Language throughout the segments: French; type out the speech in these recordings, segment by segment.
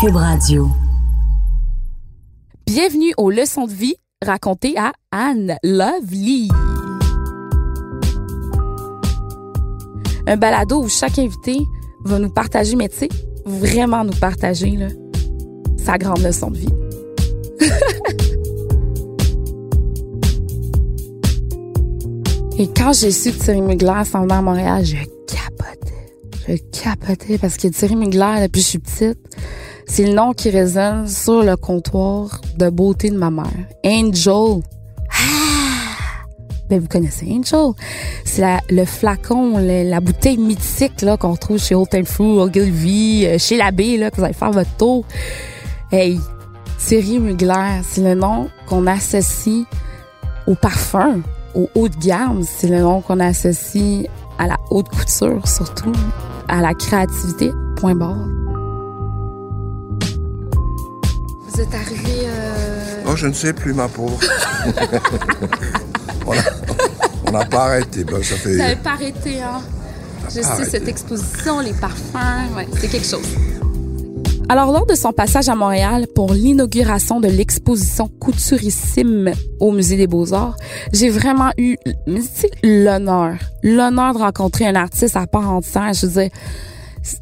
Cube Radio. Bienvenue aux leçons de vie racontées à Anne Lovely. Un balado où chaque invité va nous partager, mais tu sais, vraiment nous partager sa grande leçon de vie. Et quand j'ai su que Thierry Mugler s'en venait à Montréal, je capotais. Je capotais parce que Thierry Mugler, depuis que je suis petite, c'est le nom qui résonne sur le comptoir de beauté de ma mère. Angel. Ah! Ben, vous connaissez Angel. C'est le flacon, la bouteille mythique là qu'on trouve chez Old Time Food, Ogilvy, euh, chez l'abbé là, que vous allez faire votre tour. Hey, Thierry Mugler, c'est le nom qu'on associe au parfum, au haut de gamme. C'est le nom qu'on associe à la haute couture, surtout à la créativité. Point barre. Vous êtes arrivé. Euh... Oh, je ne sais plus, ma pauvre. on n'a pas arrêté. Ben, ça fait... Vous n'avez pas arrêté, hein? Je sais, arrêté. cette exposition, les parfums, ouais, c'est quelque chose. Alors, lors de son passage à Montréal pour l'inauguration de l'exposition Couturissime au Musée des Beaux-Arts, j'ai vraiment eu, l'honneur, l'honneur de rencontrer un artiste à part entière. Je veux dire, c'est-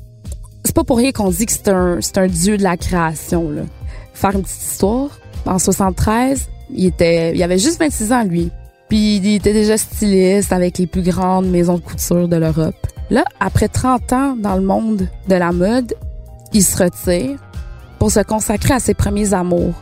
c'est pas pour rien qu'on dit que c'est un, c'est un dieu de la création, là. Faire une petite histoire, en 73, il était, il avait juste 26 ans, lui. Puis il était déjà styliste avec les plus grandes maisons de couture de l'Europe. Là, après 30 ans dans le monde de la mode, il se retire pour se consacrer à ses premiers amours,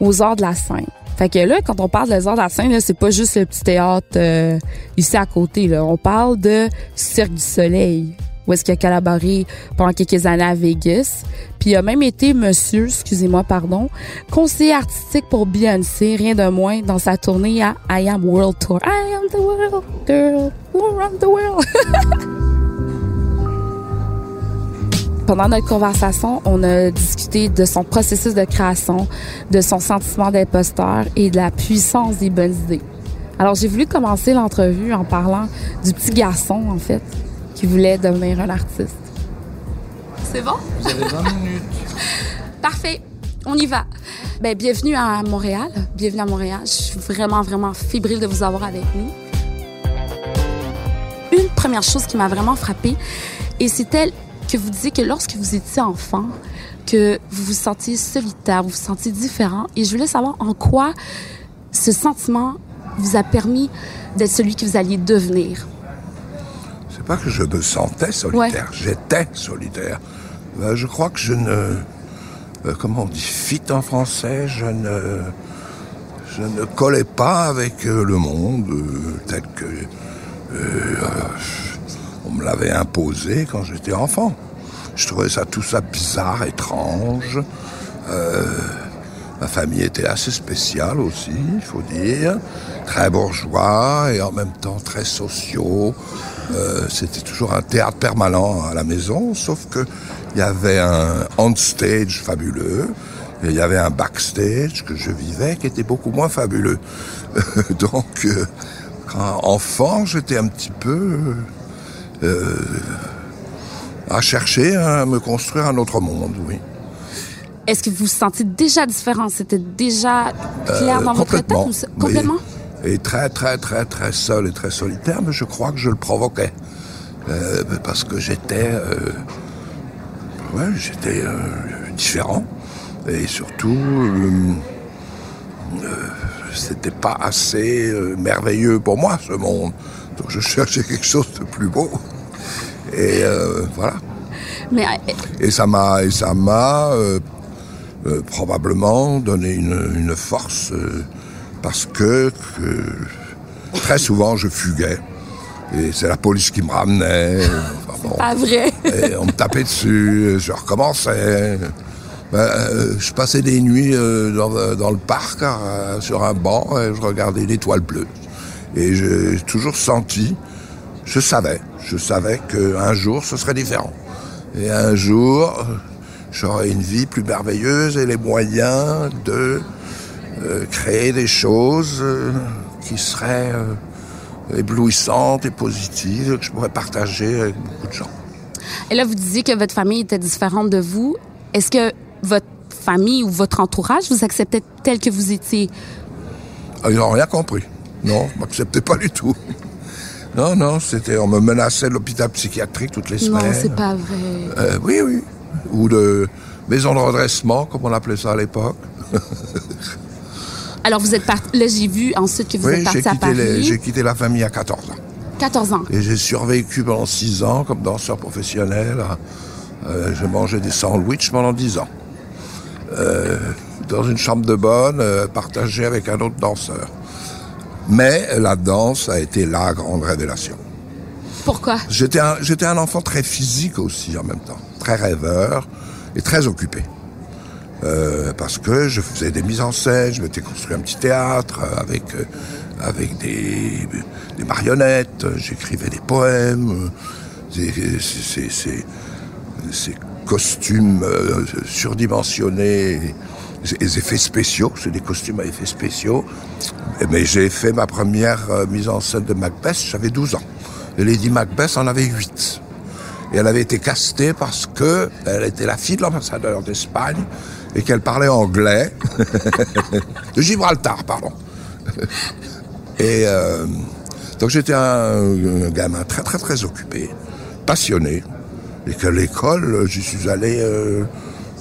aux arts de la scène. Fait que là, quand on parle des arts de la scène, c'est pas juste le petit théâtre euh, ici à côté. Là. On parle de Cirque du Soleil, où est-ce qu'il a collaboré pendant quelques années à Vegas. Puis il a même été monsieur, excusez-moi, pardon, conseiller artistique pour Beyoncé, rien de moins, dans sa tournée à I Am World Tour. I am the world, girl, around the world. Pendant notre conversation, on a discuté de son processus de création, de son sentiment d'imposteur et de la puissance des bonnes idées. Alors, j'ai voulu commencer l'entrevue en parlant du petit garçon, en fait, qui voulait devenir un artiste. C'est bon? Vous avez 20 minutes. Parfait. On y va. Ben, bienvenue à Montréal. Bienvenue à Montréal. Je suis vraiment, vraiment fébrile de vous avoir avec nous. Une première chose qui m'a vraiment frappée, et c'était que vous disiez que lorsque vous étiez enfant, que vous vous sentiez solitaire, vous vous sentiez différent. Et je voulais savoir en quoi ce sentiment vous a permis d'être celui que vous alliez devenir. C'est pas que je me sentais solitaire. J'étais solitaire. Ben, je crois que je ne... euh, comment on dit fit en français Je ne... Je ne collais pas avec euh, le monde euh, tel que... euh, on me l'avait imposé quand j'étais enfant. Je trouvais ça tout ça bizarre, étrange. Euh, ma famille était assez spéciale aussi, il faut dire. Très bourgeois et en même temps très sociaux. Euh, C'était toujours un théâtre permanent à la maison, sauf que il y avait un on-stage fabuleux. Et il y avait un backstage que je vivais qui était beaucoup moins fabuleux. Donc, euh, quand enfant, j'étais un petit peu euh, à chercher à me construire un autre monde, oui. Est-ce que vous vous sentiez déjà différent? C'était déjà clair Euh, dans votre tête? complètement. ou c'est- Complètement? Oui. Et très, très, très, très seul et très solitaire, mais je crois que je le provoquais. Euh, parce que j'étais... euh, ouais, j'étais euh, différent. Et surtout, c'était pas assez merveilleux pour moi, ce monde. Donc je cherchais quelque chose de plus beau. Et voilà. Mais Et ça m'a, et ça m'a probablement donné une, une force parce que, que très souvent je fuguais. Et c'est la police qui me ramenait. Enfin, bon. pas vrai. Et on me tapait dessus, je recommençais. Ben, euh, je passais des nuits euh, dans, dans le parc euh, sur un banc et je regardais l'étoile bleue. Et j'ai toujours senti, je savais, je savais qu'un jour ce serait différent. Et un jour, euh, j'aurais une vie plus merveilleuse et les moyens de euh, créer des choses euh, qui seraient euh, éblouissantes et positives que je pourrais partager avec beaucoup de gens. Et là, vous disiez que votre famille était différente de vous. Est-ce que votre famille ou votre entourage vous acceptait tel que vous étiez? Ah, ils n'ont rien compris. Non, ne m'acceptaient pas du tout. Non, non, c'était, on me menaçait de l'hôpital psychiatrique toutes les semaines. Non, c'est pas vrai. Euh, oui, oui. Ou de maison de redressement, comme on appelait ça à l'époque. Alors, vous êtes parti. Là, j'ai vu ensuite que vous êtes parti à Paris. J'ai quitté la famille à 14 ans. 14 ans. Et j'ai survécu pendant 6 ans comme danseur professionnel. Euh, je mangeais des sandwichs pendant 10 ans. Euh, dans une chambre de bonne, euh, partagée avec un autre danseur. Mais la danse a été la grande révélation. Pourquoi? J'étais un, j'étais un enfant très physique aussi en même temps, très rêveur et très occupé. Euh, parce que je faisais des mises en scène, je m'étais construit un petit théâtre avec euh, avec des, marionnettes, j'écrivais des poèmes, ces, costumes euh, surdimensionnés, les effets spéciaux, c'est des costumes à effets spéciaux. Mais j'ai fait ma première euh, mise en scène de Macbeth, j'avais 12 ans. Et Lady Macbeth en avait 8. Et elle avait été castée parce que elle était la fille de l'ambassadeur d'Espagne et qu'elle parlait anglais. de Gibraltar, pardon. et euh, donc j'étais un, gamin très très très occupé, passionné. Et que l'école, j'y suis allé, euh,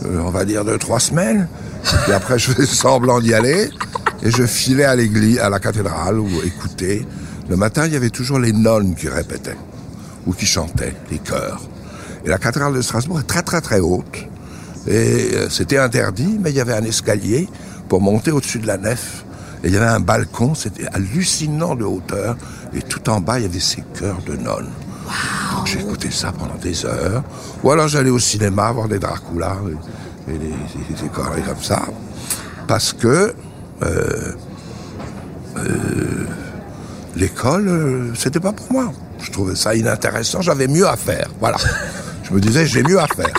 on va dire, de trois semaines. Et après, je faisais semblant d'y aller. Et je filais à l'église, à la cathédrale, où écouter. Le matin, il y avait toujours les nonnes qui répétaient, ou qui chantaient, les chœurs. Et la cathédrale de Strasbourg est très très très haute. Et euh, c'était interdit, mais il y avait un escalier pour monter au-dessus de la nef. Et il y avait un balcon, c'était hallucinant de hauteur. Et tout en bas, il y avait ces chœurs de nonnes. Wow. J'ai écouté ça pendant des heures. Ou alors j'allais au cinéma voir des Dracula et, et des, des, comme ça. Parce que euh, euh, l'école, euh, c'était pas pour moi. Je trouvais ça inintéressant, j'avais mieux à faire. Voilà. Je me disais, j'ai mieux à faire.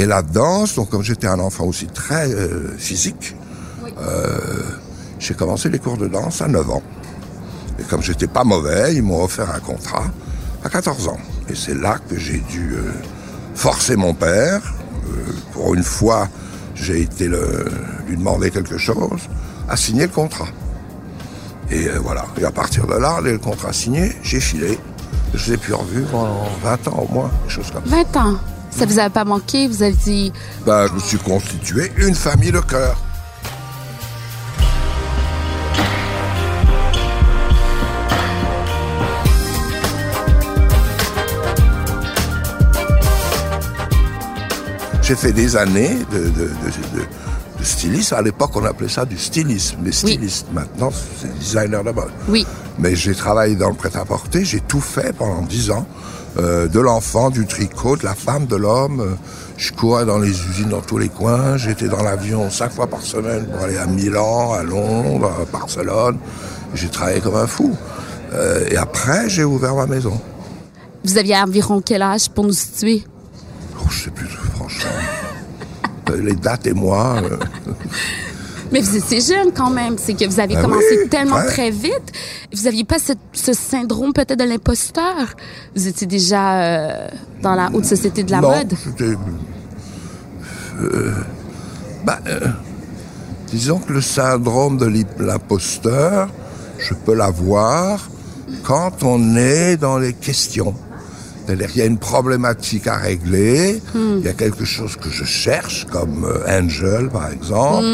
Et la danse, donc comme j'étais un enfant aussi très euh, physique, oui. j'ai commencé les cours de danse à 9 ans. Et comme j'étais pas mauvais, ils m'ont offert un contrat à 14 ans. Et c'est là que j'ai dû euh, forcer mon père. Euh, pour une fois, j'ai été le, lui demander quelque chose, à signer le contrat. Et euh, voilà. Et à partir de là, le contrat signé, j'ai filé. Je ne l'ai plus revu pendant 20 ans au moins, quelque chose comme ça. 20 ans Ça vous avait pas manqué? Vous avez dit... Ben, je me suis constitué une famille de cœur. j'ai fait des années de, de, de, de stylisme. À l'époque, on appelait ça du stylisme. Les stylistes, oui. maintenant, c'est designer de mode. Oui. Mais j'ai travaillé dans le prêt-à-porter. J'ai tout fait pendant dix ans. Euh, de l'enfant, du tricot, de la femme, de l'homme. Je courais dans les usines dans tous les coins. J'étais dans l'avion cinq fois par semaine pour aller à Milan, à Londres, à Barcelone. J'ai travaillé comme un fou. Euh, et après, j'ai ouvert ma maison. Vous aviez environ quel âge pour nous situer? Oh, je sais plus, franchement. Les dates et moi. Mais vous étiez jeune quand même. C'est que vous avez Ben commencé oui, tellement ouais. très vite. Vous n'aviez pas ce, ce syndrome peut-être de l'imposteur? Vous étiez déjà euh, dans la haute société de la non, mode? Euh, bah, euh, disons que le syndrome de l'imposteur, je peux l'avoir quand on est dans les questions. C'est-à-dire qu'il y a une problématique à régler, Hmm. il y a quelque chose que je cherche, comme euh, Angel par exemple,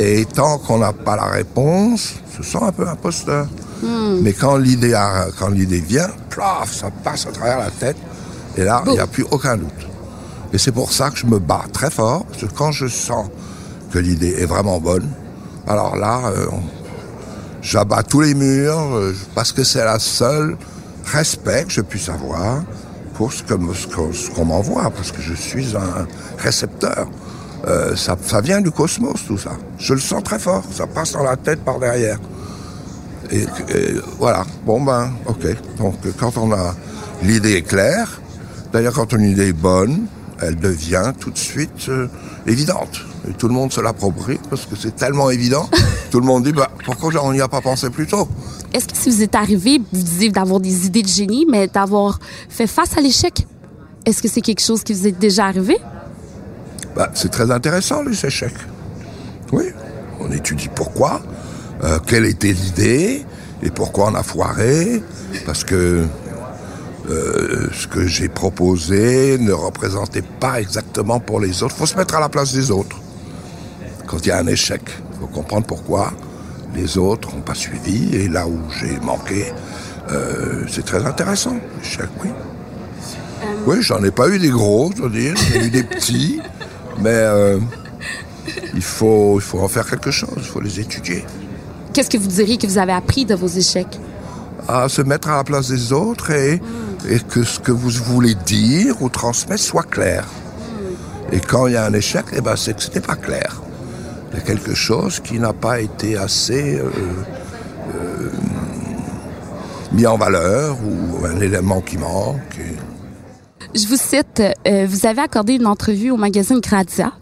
et tant qu'on n'a pas la réponse, je sens un peu imposteur. Mais quand l'idée a- quand l'idée vient, plaf, ça passe à travers la tête, et là, il n'y a plus aucun doute. Et c'est pour ça que je me bats très fort, parce que quand je sens que l'idée est vraiment bonne, alors là, euh, j'abats tous les murs, euh, parce que c'est la seule respect que je puisse avoir pour ce qu'on m'envoie, parce que je suis un récepteur. Euh, ça, vient du cosmos, tout ça. Je le sens très fort, ça passe dans la tête par derrière. Et, et voilà, bon ben, ok. Donc quand on a l'idée est claire, d'ailleurs quand une idée est bonne, elle devient tout de suite euh, évidente. Et tout le monde se l'approprie parce que c'est tellement évident. tout le monde dit, bah, pourquoi on n'y a pas pensé plus tôt? Est-ce que si vous êtes arrivé, vous disiez d'avoir des idées de génie, mais d'avoir fait face à l'échec, est-ce que c'est quelque chose qui vous est déjà arrivé? bah, C'est très intéressant, les échecs. Oui, on étudie pourquoi, euh, quelle était l'idée, et pourquoi on a foiré, parce que euh, ce que j'ai proposé ne représentait pas exactement pour les autres. Il faut se mettre à la place des autres. Quand il y a un échec, il faut comprendre pourquoi les autres n'ont pas suivi, et là où j'ai manqué, euh, c'est très intéressant, l'échec, oui. Oui, j'en ai pas eu des gros, je veux dire, j'ai eu des petits, mais euh, il, faut, il faut en faire quelque chose, il faut les étudier. Qu'est-ce que vous diriez que vous avez appris de vos échecs? À se mettre à la place des autres et, et que ce que vous voulez dire ou transmettre soit clair. Et quand il y a un échec, eh ben, c'est que ce n'était pas clair. A quelque chose qui n'a pas été assez euh, euh, mis en valeur ou un élément qui manque. Je vous cite, euh, vous avez accordé une entrevue au magazine Gradia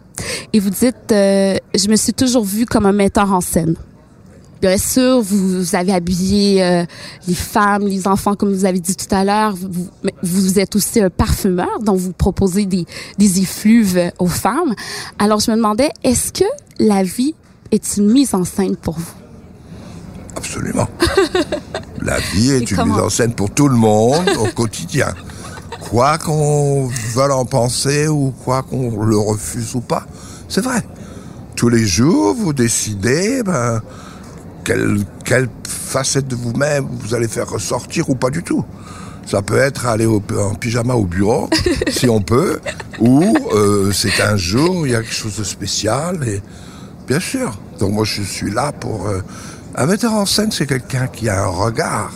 et vous dites, euh, je me suis toujours vu comme un metteur en scène. Bien sûr, vous avez habillé euh, les femmes, les enfants, comme vous avez dit tout à l'heure. Vous, vous, êtes aussi un parfumeur, donc vous proposez des, des effluves aux femmes. Alors, je me demandais, est-ce que la vie est une mise en scène pour vous? Absolument. la vie est une mise en scène pour tout le monde au quotidien. Quoi qu'on veuille en penser ou quoi qu'on le refuse ou pas, c'est vrai. Tous les jours, vous décidez ben, quelle, quelle facette de vous-même vous allez faire ressortir ou pas du tout. Ça peut être aller au, en pyjama au bureau, si on peut, ou euh, c'est un jour, il y a quelque chose de spécial, et bien sûr. Donc moi, je suis là pour... Euh, un metteur en scène, c'est quelqu'un qui a un regard,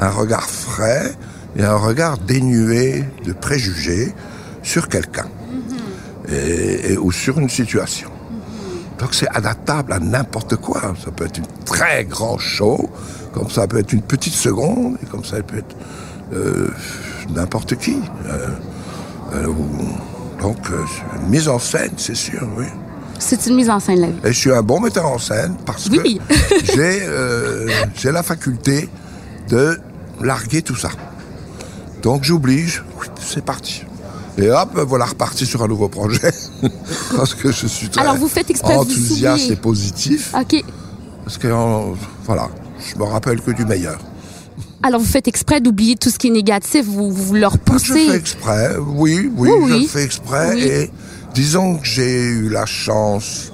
un regard frais, et un regard dénué de préjugés sur quelqu'un et, ou sur une situation. Donc c'est adaptable à n'importe quoi. Ça peut être une très grande show, comme ça peut être une petite seconde, et comme ça peut être euh, n'importe qui. Euh, donc une mise en scène, c'est sûr, oui. C'est une mise en scène, la vie. Et je suis un bon metteur en scène parce que j'ai la faculté de larguer tout ça. Donc j'oblige, c'est parti. Et hop, voilà reparti sur un nouveau projet. parce que je suis très Alors vous faites enthousiaste et positif. OK. Parce que, voilà, je me rappelle que du meilleur. Alors vous faites exprès d'oublier tout ce qui est négatif, vous, vous le repoussez. Je fais exprès, oui, oui, je le fais exprès. Et disons que j'ai eu la chance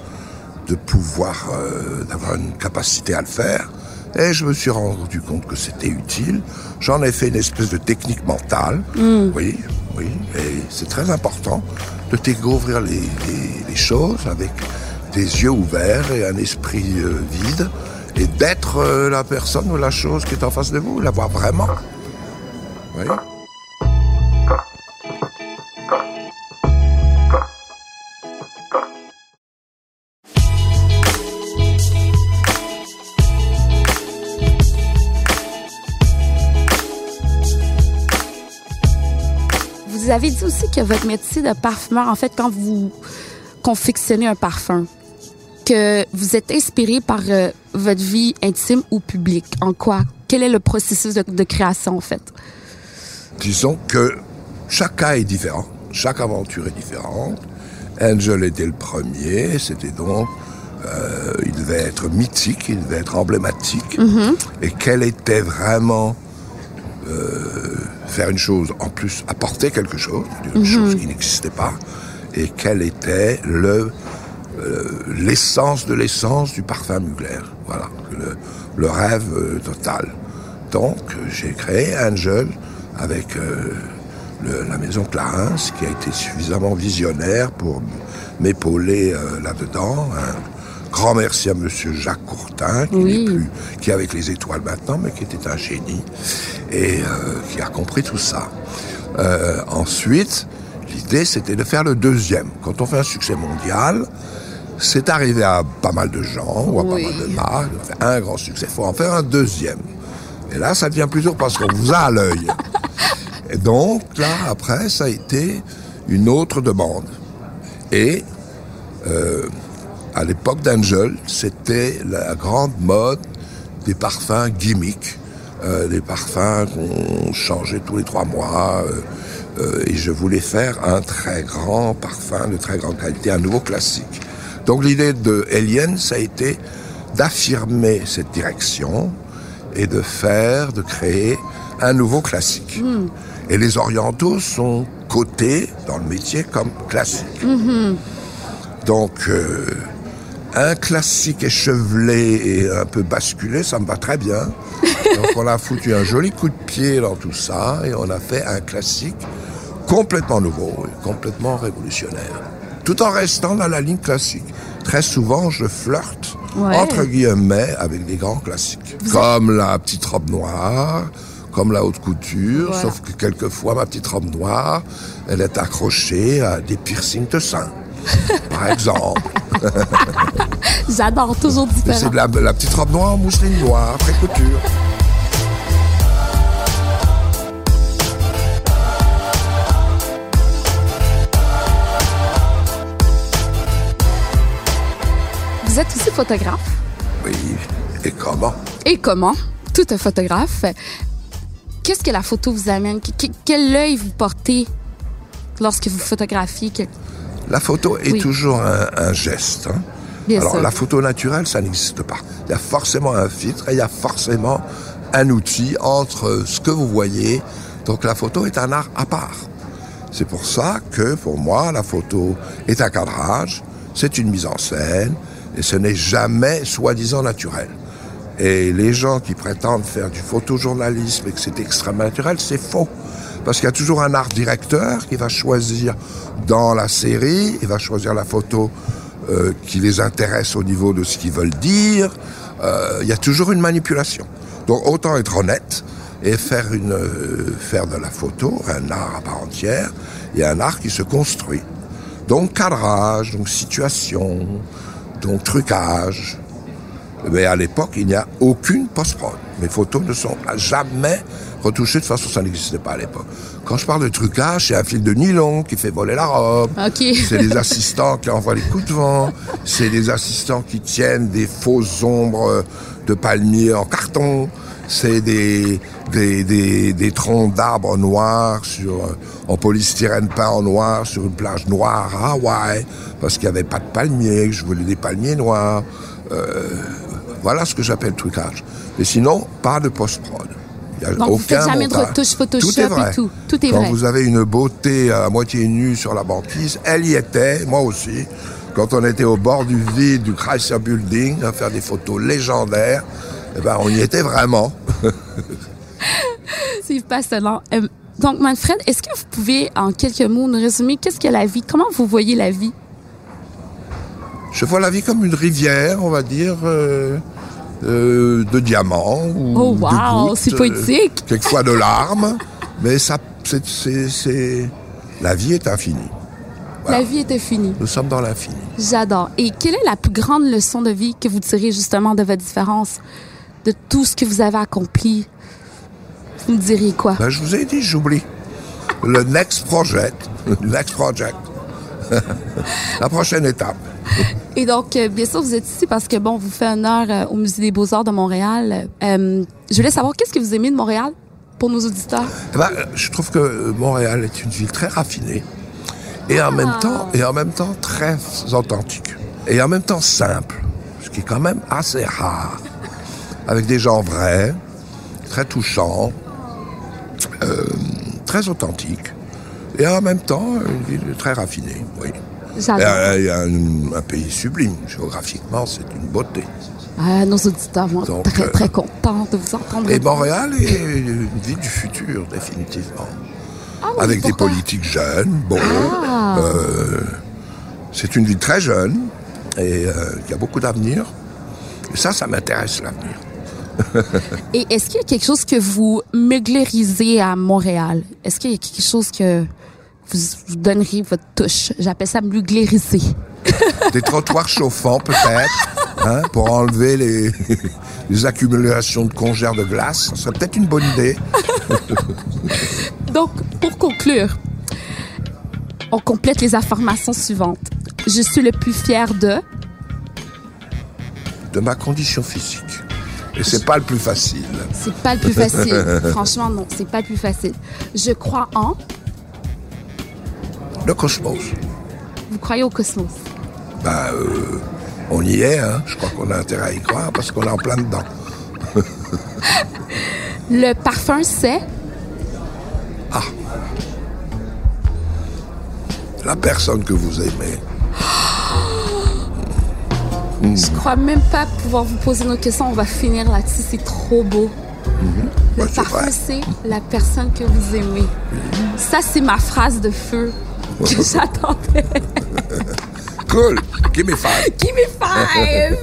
de pouvoir, euh, d'avoir une capacité à le faire. Et je me suis rendu compte que c'était utile. J'en ai fait une espèce de technique mentale. Mm. Oui, oui. Et c'est très important de découvrir les, choses avec des yeux ouverts et un esprit euh, vide. Et d'être euh, la personne ou la chose qui est en face de vous, la voir vraiment. Oui. Avez dit aussi que votre métier de parfumeur, en fait, quand vous confectionnez un parfum, que vous êtes inspiré par euh, votre vie intime ou publique. En quoi? Quel est le processus de, création, en fait? Disons que chaque cas est différent. Chaque aventure est différente. Angel était le premier. C'était donc... Euh, il devait être mythique, il devait être emblématique. Mm-hmm. Et quel était vraiment... Euh, faire une chose, en plus apporter quelque chose, une mhm. chose qui n'existait pas, et quelle était le euh, l'essence de l'essence du parfum Mugler. Voilà, le, rêve euh, total. Donc j'ai créé Angel avec euh, la maison Clarins, qui a été suffisamment visionnaire pour m'épauler là-dedans. Grand merci à Monsieur Jacques Courtin, qui n'est plus, qui est avec les étoiles maintenant, mais qui était un génie et euh, qui a compris tout ça. Euh, ensuite, l'idée c'était de faire le deuxième. Quand on fait un succès mondial, c'est arrivé à pas mal de gens ou à pas mal de marques. Un grand succès, il faut en faire un deuxième. Et là, ça devient plus dur parce qu'on vous a à l'œil. Et donc, là, après, ça a été une autre demande. Et euh, à l'époque d'Angel, c'était la grande mode des parfums gimmicks, euh, des parfums qu'on changeait tous les trois mois, euh, Euh, et je voulais faire un très grand parfum de très grande qualité, un nouveau classique. Donc l'idée de Alien, ça a été d'affirmer cette direction et de faire, de créer un nouveau classique. Hmm. Et les orientaux sont cotés dans le métier comme classiques. Hmm. Donc euh, un classique échevelé et un peu basculé, ça me va très bien. Donc on a foutu un joli coup de pied dans tout ça et on a fait un classique complètement nouveau et complètement révolutionnaire. Tout en restant dans la ligne classique. Très souvent, je flirte, entre guillemets, avec des grands classiques. comme la petite robe noire, comme la haute couture, sauf que quelquefois, ma petite robe noire, elle est accrochée à des piercings de sein, par exemple. J'adore, toujours différent. C'est la, la petite robe noire mousseline noire, très couture. Vous êtes aussi photographe? Oui. Et comment? Et comment? Tout un photographe. Qu'est-ce que la photo vous amène? quel œil vous portez lorsque vous photographiez? La photo est toujours un, geste. Hein. Alors, la photo naturelle, ça n'existe pas. Il y a forcément un filtre et il y a forcément un outil entre ce que vous voyez. Donc, la photo est un art à part. C'est pour ça que, pour moi, la photo est un cadrage, c'est une mise en scène, et ce n'est jamais soi-disant naturel. Et les gens qui prétendent faire du photojournalisme et que c'est extrêmement naturel, c'est faux. Parce qu'il y a toujours un art directeur qui va choisir dans la série, il va choisir la photo euh, qui les intéresse au niveau de ce qu'ils veulent dire. Euh, il y a toujours une manipulation. Donc autant être honnête et faire, une, euh, faire de la photo un art à part entière et un art qui se construit. Donc cadrage, donc situation, donc trucage. Mais à l'époque, il n'y a aucune post-prod. Mes photos ne sont jamais retouchées, de façon ça n'existait pas à l'époque. Quand je parle de trucage, c'est un fil de nylon qui fait voler la robe. C'est les assistants qui envoient les coups de vent. C'est les assistants qui tiennent des fausses ombres de palmiers en carton. C'est des, des, des, des troncs d'arbres noirs sur, en polystyrène peint en noir sur une plage noire à Hawaï parce qu'il n'y avait pas de palmiers, que je voulais des palmiers noirs. Euh, voilà ce que j'appelle trucage. Mais sinon, pas de post-prod. A Donc aucun vous jamais de retouche Photoshop tout est vrai. et tout. Tout est Quand vous avez une beauté à moitié nue sur la banquise, elle y était, moi aussi. Quand on était au bord du vide du Chrysler Building à faire des photos légendaires, eh ben, on y était vraiment. C'est passionnant. Euh, donc, Manfred, est-ce que vous pouvez, en quelques mots, nous résumer qu'est-ce que la vie? Comment vous voyez la vie? Je vois la vie comme une rivière, on va dire, euh, euh, de diamants ou oh, wow, c'est poétique. Euh, quelquefois de larmes, mais ça, c'est, la vie est infinie. La vie est infinie. Nous sommes dans l'infini. J'adore. Et quelle est la plus grande leçon de vie que vous tirez justement de votre différence, de tout ce que vous avez accompli? Vous me diriez quoi? Ben, je vous ai dit, j'oublie. Le next project. Le next project. la prochaine étape. Et donc, euh, bien sûr, vous êtes ici parce que, bon, vous faites honneur euh, au Musée des Beaux-Arts de Montréal. Euh, je voulais savoir, qu'est-ce que vous aimez de Montréal pour nos auditeurs? Eh ben, je trouve que Montréal est une ville très raffinée et en même ah. temps, et en même temps très authentique et en même temps simple, ce qui est quand même assez rare, avec des gens vrais, très touchants, très authentiques et en même temps une ville très raffinée. Oui. Il y a un, pays sublime. Géographiquement, c'est une beauté. Ah, nos auditeurs vont être très, très euh, contents de vous entendre. Et Montréal est une ville du futur, définitivement. Ah Avec des politiques jeunes, bon. Ah. Euh, c'est une ville très jeune et euh, qui a beaucoup d'avenir. Et ça, ça m'intéresse, l'avenir. et est-ce qu'il y a quelque chose que vous méglérisez à Montréal? Est-ce qu'il y a quelque chose que vous, donneriez votre touche. J'appelle ça glériser. Des trottoirs chauffants, peut-être, hein, pour enlever les, les, accumulations de congères de glace. Ce serait peut-être une bonne idée. Donc, pour conclure, on complète les informations suivantes. Je suis le plus fier de... De ma condition physique. Et c'est pas le plus facile. C'est pas le plus facile. Franchement, non, c'est pas le plus facile. Je crois en Le cosmos. Vous croyez au cosmos? Ben, euh, on y est, hein. Je crois qu'on a intérêt à y croire parce qu'on est en plein dedans. Le parfum, c'est? Ah. La personne que vous aimez. Je crois même pas pouvoir vous poser nos questions. On va finir là-dessus. C'est trop beau. Le Ouais, c'est parfum, c'est la personne que vous aimez. Ça, c'est ma phrase de feu j'attendais. Cool. Give me five. Give me five!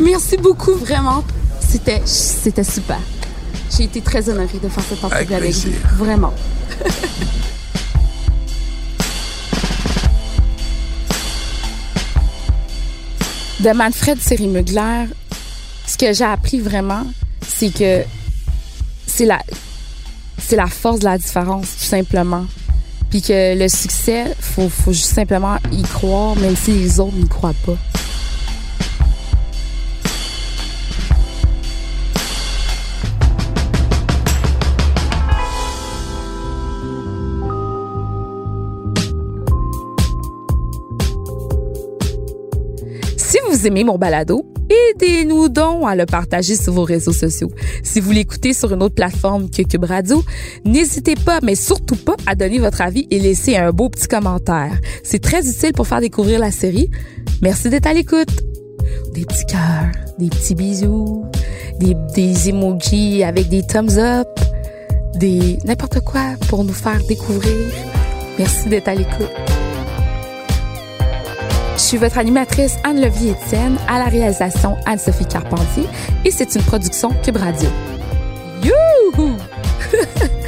Merci beaucoup, vraiment. C'était, c'était super. J'ai été très honorée de faire cette entrevue Avec vous. Vraiment. de Manfred Sérimugler, ce que j'ai appris vraiment, c'est que c'est la, c'est la force de la différence, tout simplement. Que le succès, faut, faut juste simplement y croire, même si les autres n'y croient pas. Si vous aimez mon balado, aidez-nous donc à le partager sur vos réseaux sociaux. Si vous l'écoutez sur une autre plateforme que Cube Radio, n'hésitez pas, mais surtout pas, à donner votre avis et laisser un beau petit commentaire. C'est très utile pour faire découvrir la série. Merci d'être à l'écoute. Des petits cœurs, des petits bisous, des, des emojis avec des thumbs up, des n'importe quoi pour nous faire découvrir. Merci d'être à l'écoute. Je suis votre animatrice Anne-Levier Etienne, à la réalisation Anne-Sophie Carpentier, et c'est une production Cube Radio. Youhou!